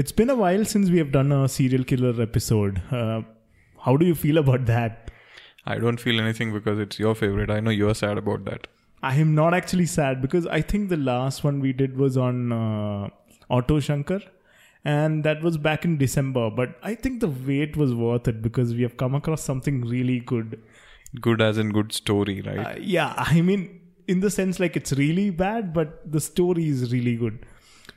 It's been a while since we have done a serial killer episode. Uh, how do you feel about that? I don't feel anything because it's your favorite. I know you're sad about that. I am not actually sad because I think the last one we did was on uh, Auto Shankar and that was back in December. But I think the wait was worth it because we have come across something really good. Good as in good story, right? Uh, yeah, I mean, in the sense like it's really bad, but the story is really good.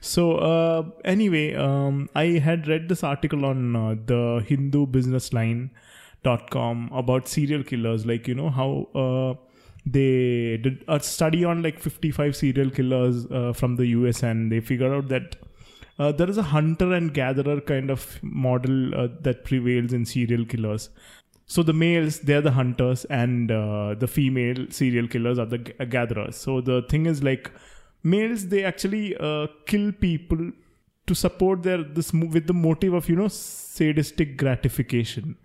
So uh, anyway, um, I had read this article on uh, the Hindu Business Line dot com about serial killers, like you know how uh, they did a study on like 55 serial killers uh, from the US, and they figured out that uh, there is a hunter and gatherer kind of model uh, that prevails in serial killers. So the males, they're the hunters, and uh, the female serial killers are the g- gatherers. So the thing is like males, they actually uh, kill people to support their this with the motive of you know sadistic gratification,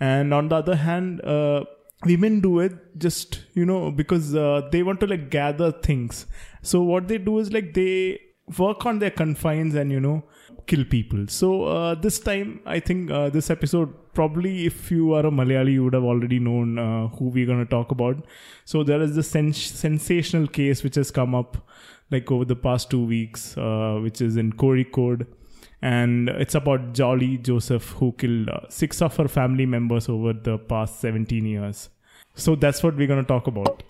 and on the other hand. Uh, women do it just you know because uh, they want to like gather things. So what they do is like they work on their confines and you know kill people. So uh, this time i think uh, this episode probably if you are a malayali you would have already known uh, who we're going to talk about. So there is this sens- sensational case which has come up like over the past two weeks uh, which is in Kozhikode and it's about Jolly Joseph who killed uh, six of her family members over the past 17 years. So that's what we're going to talk about.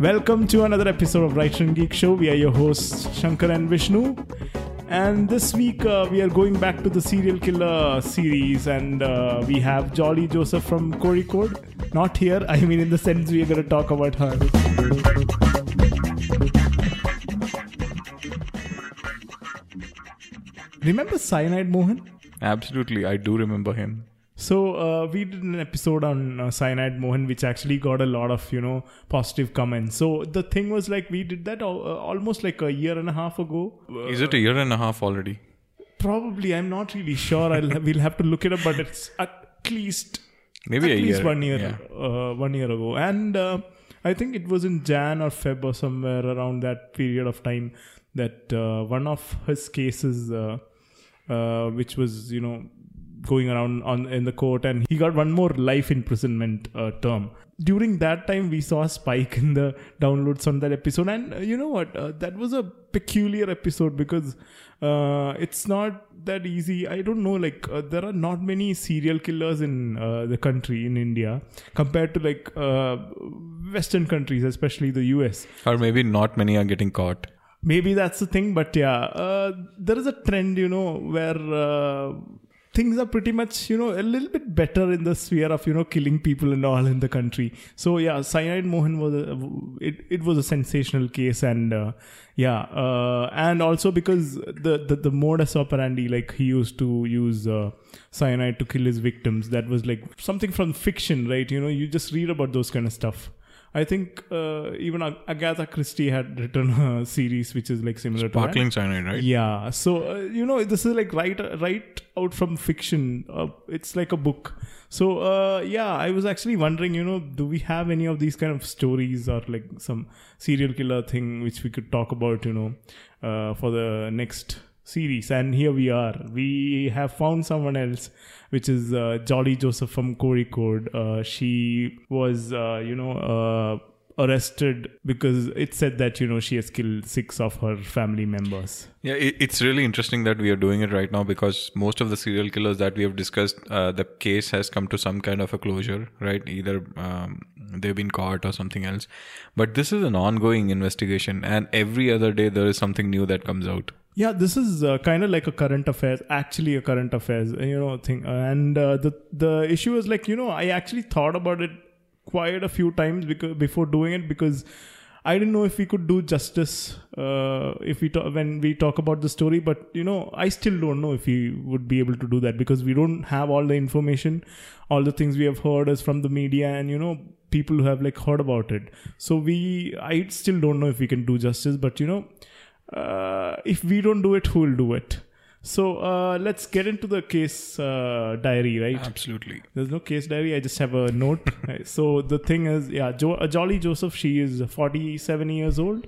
Welcome to another episode of and Geek Show. We are your hosts Shankar and Vishnu. And this week uh, we are going back to the serial killer series, and uh, we have Jolly Joseph from Kozhikode. Not here, I mean in the sense we are going to talk about her. Remember Cyanide Mohan? Absolutely, I do remember him. So uh, we did an episode on uh, Cyanide Mohan, which actually got a lot of you know positive comments. So the thing was like we did that al- uh, almost like a year and a half ago. Uh, Is it a year and a half already? Probably, I'm not really sure. I'll we'll have to look it up, but it's at least Maybe at a least year. one year, Yeah. uh, one year ago, and uh, I think it was in Jan or Feb or somewhere around that period of time that uh, one of his cases, uh, uh, which was you know going around on in the court, and he got one more life imprisonment uh, term. During that time, we saw a spike in the downloads on that episode, and uh, you know what? Uh, that was a peculiar episode because uh, it's not that easy. I don't know. Like uh, there are not many serial killers in uh, the country in India compared to like uh, Western countries, especially the US. Or maybe not many are getting caught. Maybe that's the thing, but yeah, uh, there is a trend, you know, where uh, things are pretty much, you know, a little bit better in the sphere of, you know, killing people and all in the country. So yeah, Cyanide Mohan was a, it, it was a sensational case, and uh, yeah, uh, and also because the, the the modus operandi, like he used to use uh, cyanide to kill his victims, that was like something from fiction, right? You know, you just read about those kind of stuff. I think uh, even Ag- Agatha Christie had written a series which is like similar to Sparkling cyanide, right? Yeah, so uh, you know this is like right right out from fiction. Uh, it's like a book. So uh, yeah, I was actually wondering, you know, do we have any of these kind of stories or like some serial killer thing which we could talk about, you know, uh, for the next series? And here we are. We have found someone else which is uh, Jolly Joseph from Kozhikode. Uh, she was, uh, you know, uh, arrested because it said that, you know, she has killed six of her family members. Yeah, it, it's really interesting that we are doing it right now because most of the serial killers that we have discussed, uh, the case has come to some kind of a closure, right? Either um, they've been caught or something else. But this is an ongoing investigation, and every other day there is something new that comes out. Yeah, this is uh, kind of like a current affairs, actually a current affairs, you know, thing. And uh, the the issue is like, you know, I actually thought about it quite a few times because before doing it because I didn't know if we could do justice uh, if we talk, when we talk about the story, but you know, I still don't know if we would be able to do that because we don't have all the information. All the things we have heard is from the media and you know people who have like heard about it. So we, I still don't know if we can do justice, but you know, uh, if we don't do it, who will do it? So uh, let's get into the case uh, diary, right? Absolutely. There's no case diary. I just have a note. so the thing is, yeah, jo- uh, Jolly Joseph. She is 47 years old.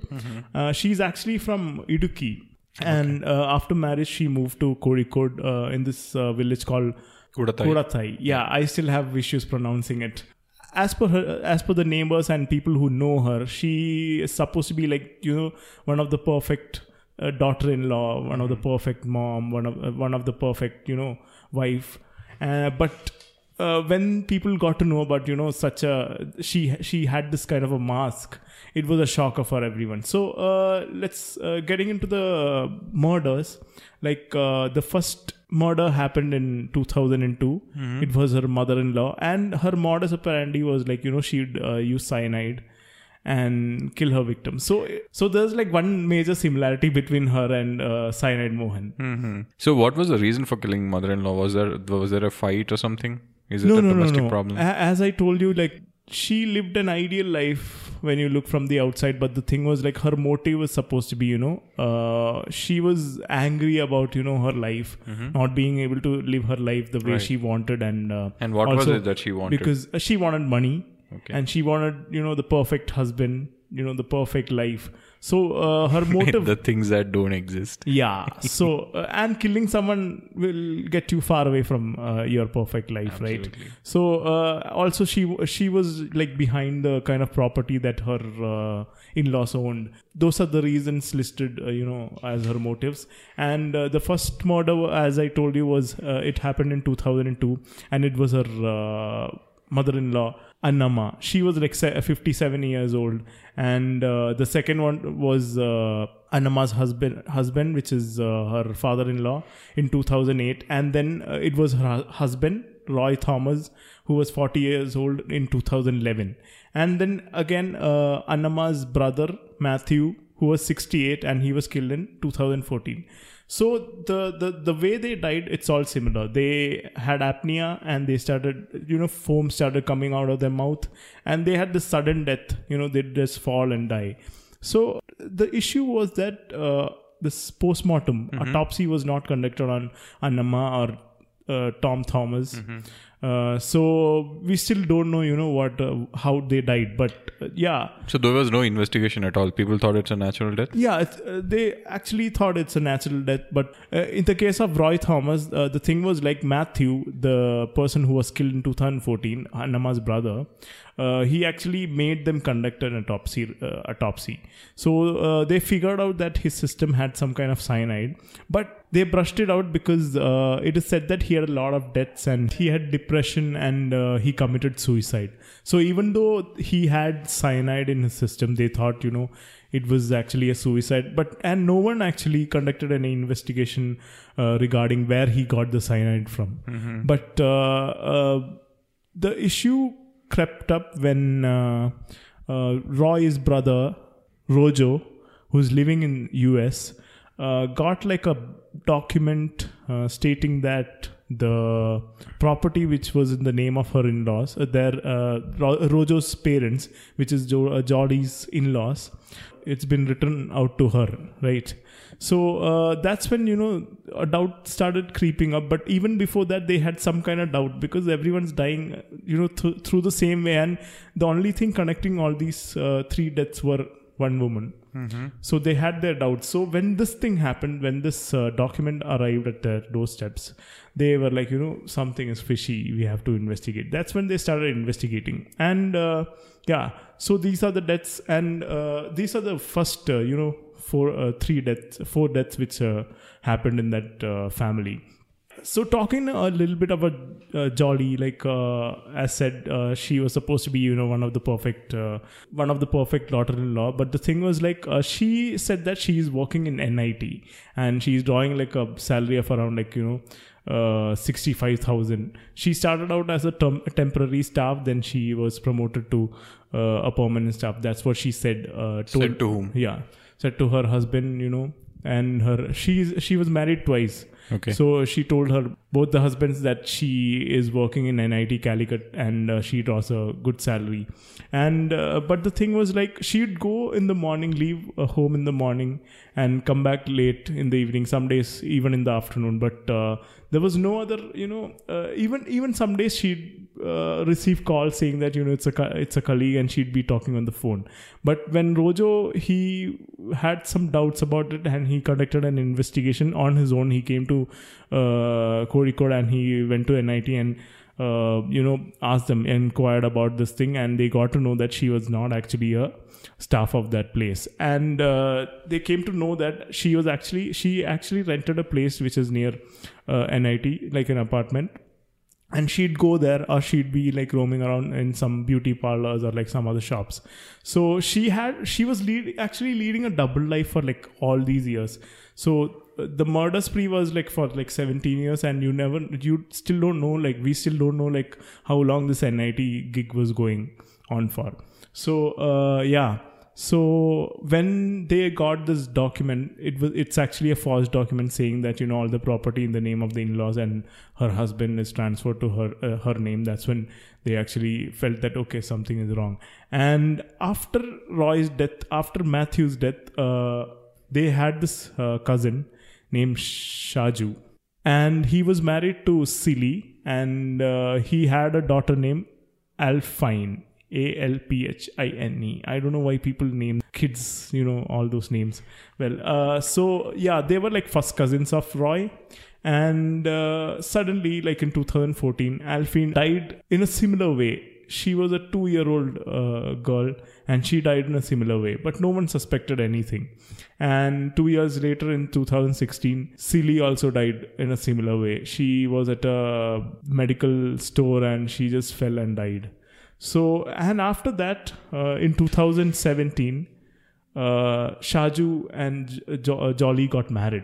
Uh, she's actually from Idukki, and uh, after marriage, she moved to Kozhikode uh, in this uh, village called Kudathai. Kodathai. Yeah, I still have issues pronouncing it. As per her, as per the neighbors and people who know her, she is supposed to be like you know one of the perfect uh, daughter-in-law, one of the perfect mom, one of uh, one of the perfect you know wife. Uh, but uh, when people got to know about you know such a she she had this kind of a mask, it was a shocker for everyone. So uh, let's uh, getting into the murders. Like uh, the first murder happened in 2002. It was her mother-in-law, and her modus operandi was like you know she'd uh, use cyanide and kill her victim. So so there's like one major similarity between her and uh, cyanide Mohan. hmm So, what was the reason for killing mother-in-law? Was there was there a fight or something? Is it no, a no, no, domestic no. problem? A- As I told you, like she lived an ideal life when you look from the outside, but the thing was like her motive was supposed to be, you know, uh, she was angry about you know her life, not being able to live her life the way Mm-hmm. Right. she wanted, and uh, and what was it that she wanted? because she wanted money Okay. and she wanted you know the perfect husband, you know the perfect life. So uh, her motive the things that don't exist. yeah so uh, and killing someone will get you far away from uh, your perfect life right Absolutely. so uh, also she she was like behind the kind of property that her uh, in-laws owned those are the reasons listed uh, you know as her motives and uh, the first murder as i told you was uh, it happened in 2002 and it was her uh, mother-in-law Annama. She was like 57 years old, and uh, the second one was uh, Annama's husband, husband, which is uh, her father-in-law, in 2008, and then uh, it was her husband Roy Thomas, who was 40 years old in 2011, and then again uh, Annama's brother Matthew, who was 68, and he was killed in 2014. So the, the the way they died, it's all similar. They had apnea and they started, you know, foam started coming out of their mouth, and they had this sudden death. You know, they just fall and die. So the issue was that uh, this postmortem autopsy was not conducted on Annama or uh, Tom Thomas. Uh, so we still don't know, you know, what uh, how they died. But uh, yeah, So there was no investigation at all. People thought it's a natural death. yeah, it's, uh, they actually thought it's a natural death, but uh, in the case of Roy Thomas, uh, the thing was like Matthew, the person who was killed in 2014, Annama's brother, uh, he actually made them conduct an autopsy. Uh, autopsy. So uh, they figured out that his system had some kind of cyanide, but they brushed it out because uh, it is said that he had a lot of debts and he had depression and uh, he committed suicide. So even though he had cyanide in his system, they thought, you know, it was actually a suicide. But and no one actually conducted any investigation uh, regarding where he got the cyanide from. But uh, uh, the issue crept up when uh, uh, Roy's brother Rojo, who's living in US, uh, got like a document uh, stating that the property which was in the name of her in-laws, uh, their uh, Ro- Rojo's parents, which is jo- uh, in-laws, it's been written out to her, right? So uh, that's when you know a doubt started creeping up. But even before that, they had some kind of doubt because everyone's dying, you know, th- through the same way, and the only thing connecting all these uh, three deaths were one woman. So they had their doubts. So when this thing happened, when this uh, document arrived at their doorsteps, they were like, you know, something is fishy. We have to investigate. That's when they started investigating. And uh, yeah, so these are the deaths, and uh, these are the first, uh, you know, four, uh, three deaths, four deaths which uh, happened in that uh, family. So talking a little bit about uh, Jolly, like uh, as said, uh, she was supposed to be you know one of the perfect, uh, one of the perfect daughter-in-law. But the thing was like uh, she said that she is working in NIT and she's drawing like a salary of around like you know uh, sixty-five thousand. She started out as a, term- temporary staff, then she was promoted to uh, a permanent staff. That's what she said. Uh, told, Said to whom? yeah, said to her husband, you know, and her she's she was married twice Okay. So she told her both the husbands that she is working in NIT Calicut and uh, she draws a good salary. And uh, but the thing was like she'd go in the morning, leave uh, home in the morning, and come back late in the evening. Some days even in the afternoon. But uh, there was no other, you know, uh, even even some days she'd uh, receive calls saying that you know it's a it's a colleague and she'd be talking on the phone. But when Rojo he had some doubts about it and he conducted an investigation on his own. He came to Kozhikode and he went to NIT and uh, you know asked them inquired about this thing and they got to know that she was not actually a staff of that place. And uh, they came to know that she was actually she actually rented a place which is near uh, NIT like an apartment. And she'd go there or she'd be like roaming around in some beauty parlors or like some other shops. So she had she was lead, actually leading a double life for like all these years. So the murder spree was like for like 17 years and you never you still don't know like we still don't know like how long this nit gig was going on for. So uh yeah. So when they got this document it was it's actually a forged document saying that you know all the property in the name of the in-laws and her husband is transferred to her uh, her name. That's when they actually felt that okay something is wrong. And after roy's death after matthew's death uh, they had this uh, cousin named shaju and he was married to silly and uh, he had a daughter named alphine a L P H I N E. I don't know why people name kids, you know, all those names. Well, uh, so yeah, they were like first cousins of Roy. And uh, suddenly, like in 2014, Alphine died in a similar way. She was a two year old uh, girl and she died in a similar way, but no one suspected anything. And two years later, in 2016, Silly also died in a similar way. She was at a medical store and she just fell and died. So, and after that, uh, in 2017, uh, Shaju and jo- Jolly got married.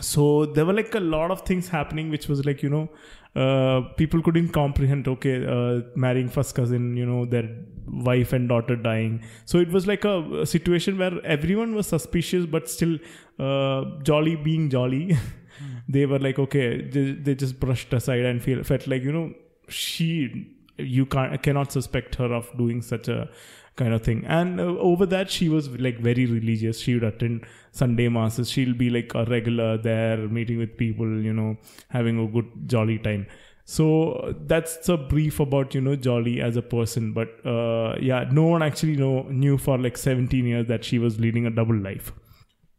So there were like a lot of things happening, which was like you know, uh, people couldn't comprehend. Okay, uh, marrying first cousin, you know, their wife and daughter dying. So it was like a, a situation where everyone was suspicious, but still, uh, Jolly being Jolly, they were like okay, they, they just brushed aside and feel felt like you know she you can't cannot suspect her of doing such a kind of thing. And uh, over that she was like very religious. She would attend sunday masses. She'll be like a regular there meeting with people you know having a good jolly time. So that's a brief about you know jolly as a person. But uh, yeah no one actually know knew for like 17 years that she was leading a double life.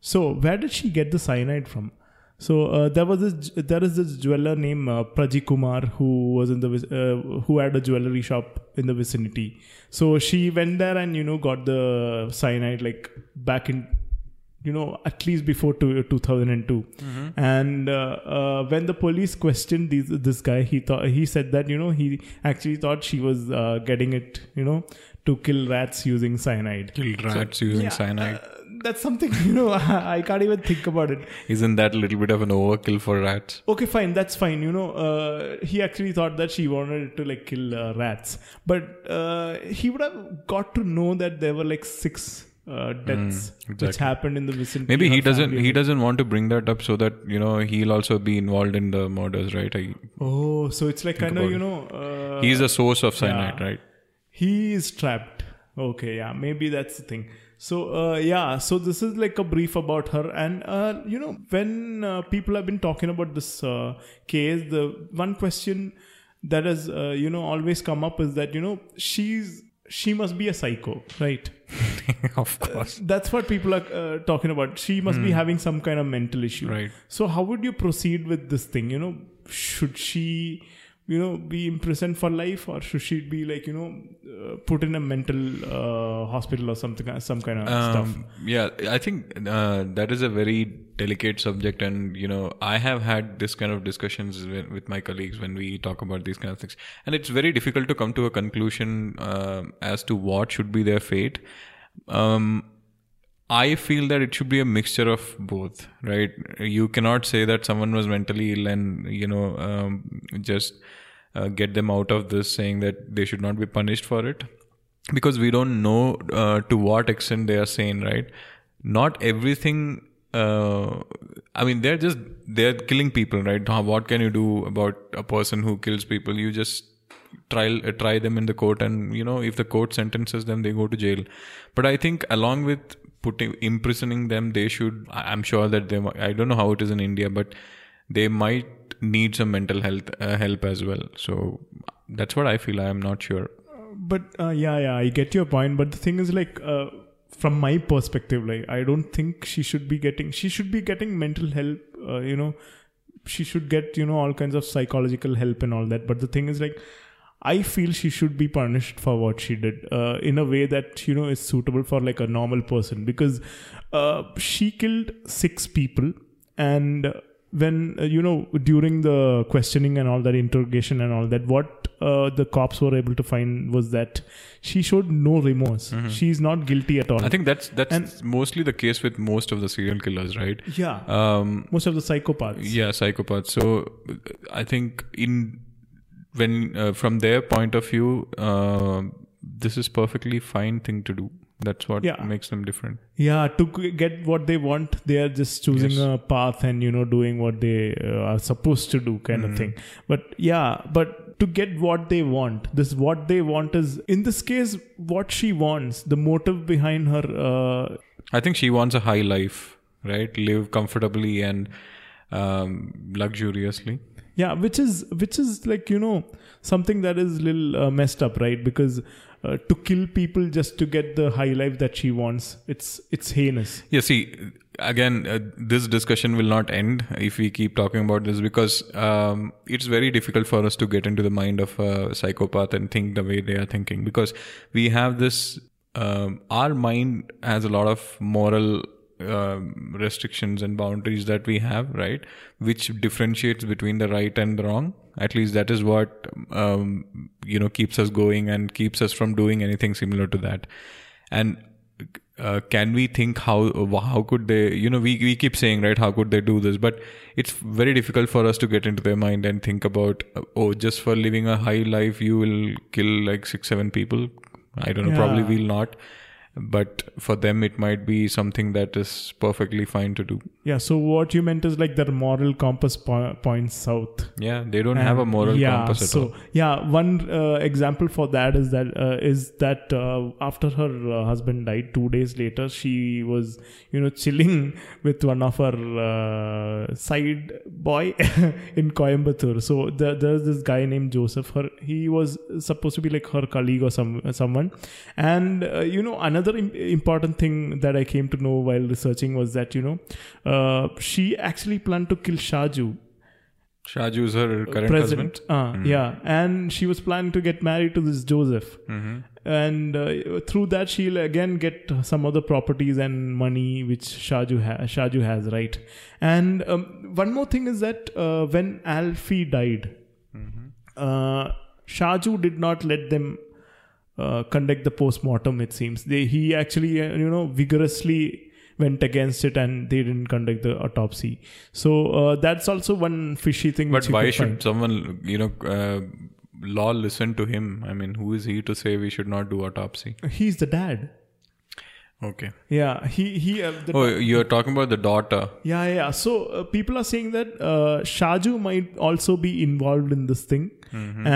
So where did she get the cyanide from so uh, there was this there is this jeweler named uh, Praji Kumar who was in the uh, who had a jewelry shop in the vicinity. So she went there and you know got the cyanide like back in you know at least before two, 2002 and uh, uh, when the police questioned these, this guy he thought he said that you know he actually thought she was uh, getting it you know to kill rats using cyanide Killed rats using Yeah, cyanide. That's something you know I can't even think about it Isn't that a little bit of an overkill for rats? okay fine that's fine you know uh, he actually thought that she wanted to like kill uh, rats but uh, he would have got to know that there were like six uh, deaths which Hmm, exactly. happened in the vicinity Maybe he doesn't. He doesn't want to bring that up so that you know he'll also be involved in the murders, right? I, oh so it's like kind of you know uh, he's a source of cyanide, yeah. right? he is trapped okay yeah maybe that's the thing. So uh, yeah so this is like a brief about her and uh, you know when uh, people have been talking about this uh, case the one question that has uh, you know always come up is that you know she's she must be a psycho right? Of course. that's what people are uh, talking about. She must be having some kind of mental issue. Right. so how would you proceed with this thing? You know should she you know be imprisoned for life or should she be like you know uh, put in a mental uh, hospital or something some kind of stuff Um, yeah, I think uh, that is a very delicate subject, and you know, I have had this kind of discussions with, with my colleagues when we talk about these kind of things, and it's very difficult to come to a conclusion uh, as to what should be their fate. Um, I feel that it should be a mixture of both, right? You cannot say that someone was mentally ill and you know um, just uh, get them out of this, saying that they should not be punished for it, because we don't know uh, to what extent they are sane, right? Not everything uh, I mean, they're just they're killing people, right? What can you do about a person who kills people? You just try uh, try them in the court, and you know if the court sentences them, they go to jail. But I think along with putting imprisoning them, they should. I'm sure that they. I don't know how it is in India, but they might need some mental health uh, help as well. So that's what I feel. I am not sure. but uh, yeah yeah i get your point but the thing is like uh, from my perspective like i don't think she should be getting she should be getting mental help uh, you know she should get you know all kinds of psychological help and all that but the thing is like i feel she should be punished for what she did uh, in a way that you know is suitable for like a normal person because uh, she killed six people and when uh, you know during the questioning and all that interrogation and all that what uh, the cops were able to find was that she showed no remorse. She's not guilty at all. I think that's that's And- mostly the case with most of the serial killers, right? yeah. Um, most of the psychopaths. Yeah psychopaths. So i think in when uh, from their point of view uh, this is perfectly fine thing to do that's what Yeah. makes them different yeah to get what they want they are just choosing Yes. a path and you know doing what they uh, are supposed to do kind Mm-hmm. of thing but yeah but to get what they want this what they want is in this case what she wants the motive behind her uh, i think she wants a high life right live comfortably and um, luxuriously? Yeah which is which is like you know something that is little uh, messed up right? Because uh, to kill people just to get the high life that she wants it's it's heinous. Yeah, see, again, uh, this discussion will not end if we keep talking about this because um, it's very difficult for us to get into the mind of a psychopath and think the way they are thinking because we have this, um, our mind has a lot of moral um, restrictions and boundaries that we have, right? Which differentiates between the right and the wrong. At least that is what, um, you know, keeps us going and keeps us from doing anything similar to that. And uh, can we think how how could they you know we, we keep saying right how could they do this but it's very difficult for us to get into their mind and think about oh just for living a high life you will kill like six seven people i don't know probably Yeah. will not but for them it might be something that is perfectly fine to do. Yeah so what you meant is like their moral compass po- points south. Yeah they don't have a moral yeah, compass at so all. yeah one uh, example for that is that uh, is that uh, after her uh, husband died two days later she was you know chilling with one of her uh, side boy in Coimbatore. So the, there's this guy named Joseph. Her he was supposed to be like her colleague or some someone. And uh, you know another Im- important thing that I came to know while researching was that you know uh, she actually planned to kill Shaju shaju is her current president. husband. Uh, Yeah, and she was planning to get married to this Joseph, hmm and uh, through that she'll again get some other properties and money which Shaju ha- Shaju has, right? And um, one more thing is that uh, when Alfie died, Mm-hmm. uh, Shaju did not let them. Uh, conduct the post-mortem it seems they he actually uh, you know vigorously went against it and they didn't conduct the autopsy so uh, that's also one fishy thing but why should find. someone you know uh, law listen to him i mean who is he to say we should not do autopsy He's the dad. okay Yeah, he he. Uh, the, Oh, you're talking about the daughter. Yeah, yeah. So uh, people are saying that uh, Shaju might also be involved in this thing,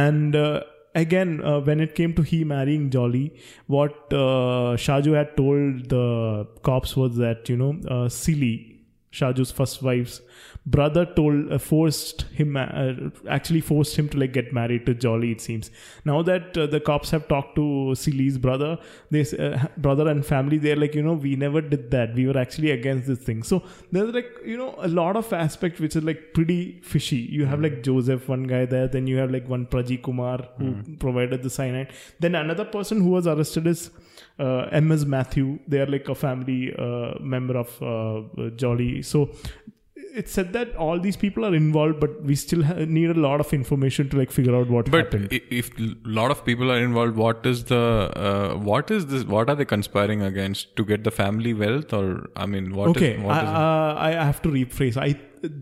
and uh, again, uh, when it came to he marrying Jolly, what uh, Shaju had told the cops was that you know uh, Silly, Shaju's first wife's brother, told uh, forced him uh, actually forced him to like get married to Jolly. It seems now that uh, the cops have talked to Silly's brother, this uh, brother and family, they're like you know we never did that. We were actually against this thing. So there's like you know a lot of aspects which is like pretty fishy. You have like Joseph, one guy there, then you have like one Praji Kumar who provided the cyanide. Then another person who was arrested is uh, MS Matthew. They are like a family uh, member of uh, Jolly. So it's said that all these people are involved, but we still ha- need a lot of information to like figure out what But happened. if a lot of people are involved, what is the uh, what is this? What are they conspiring against to get the family wealth, or I mean, what is okay, what I, is uh, I have to rephrase. I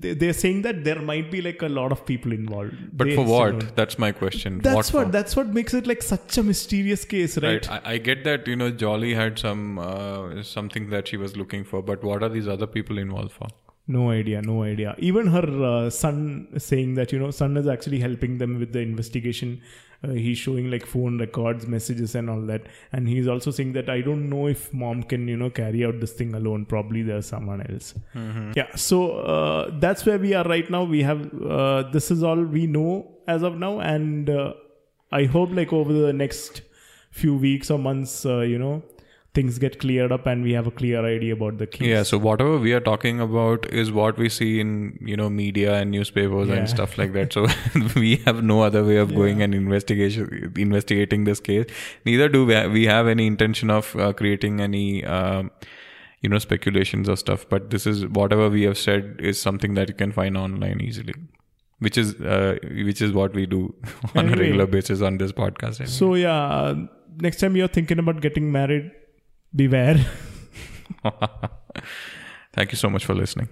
they- they're saying that there might be like a lot of people involved. But They for what? don't- That's my question. That's what, for? that's what makes it like such a mysterious case, right? Right. I, I get that you know Jolly had some uh, something that she was looking for, but what are these other people involved for? No idea, no idea. Even her uh, son saying that you know, son is actually helping them with the investigation. Uh, he's showing like phone records, messages, and all that. And he's also saying that I don't know if mom can you know carry out this thing alone. Probably there's someone else. Yeah. So uh, that's where we are right now. We have uh, this is all we know as of now, and uh, I hope like over the next few weeks or months, uh, you know, things get cleared up and we have a clear idea about the case. Yeah, so whatever we are talking about is what we see in you know media and newspapers Yeah. and stuff like that. So we have no other way of going and investigation investigating this case. Neither do we, we have any intention of uh, creating any um, you know speculations or stuff. But this is whatever we have said is something that you can find online easily. Which is uh, which is what we do on a regular basis on this podcast. anyway. So yeah, uh, next time you're thinking about getting married, beware. Thank you so much for listening.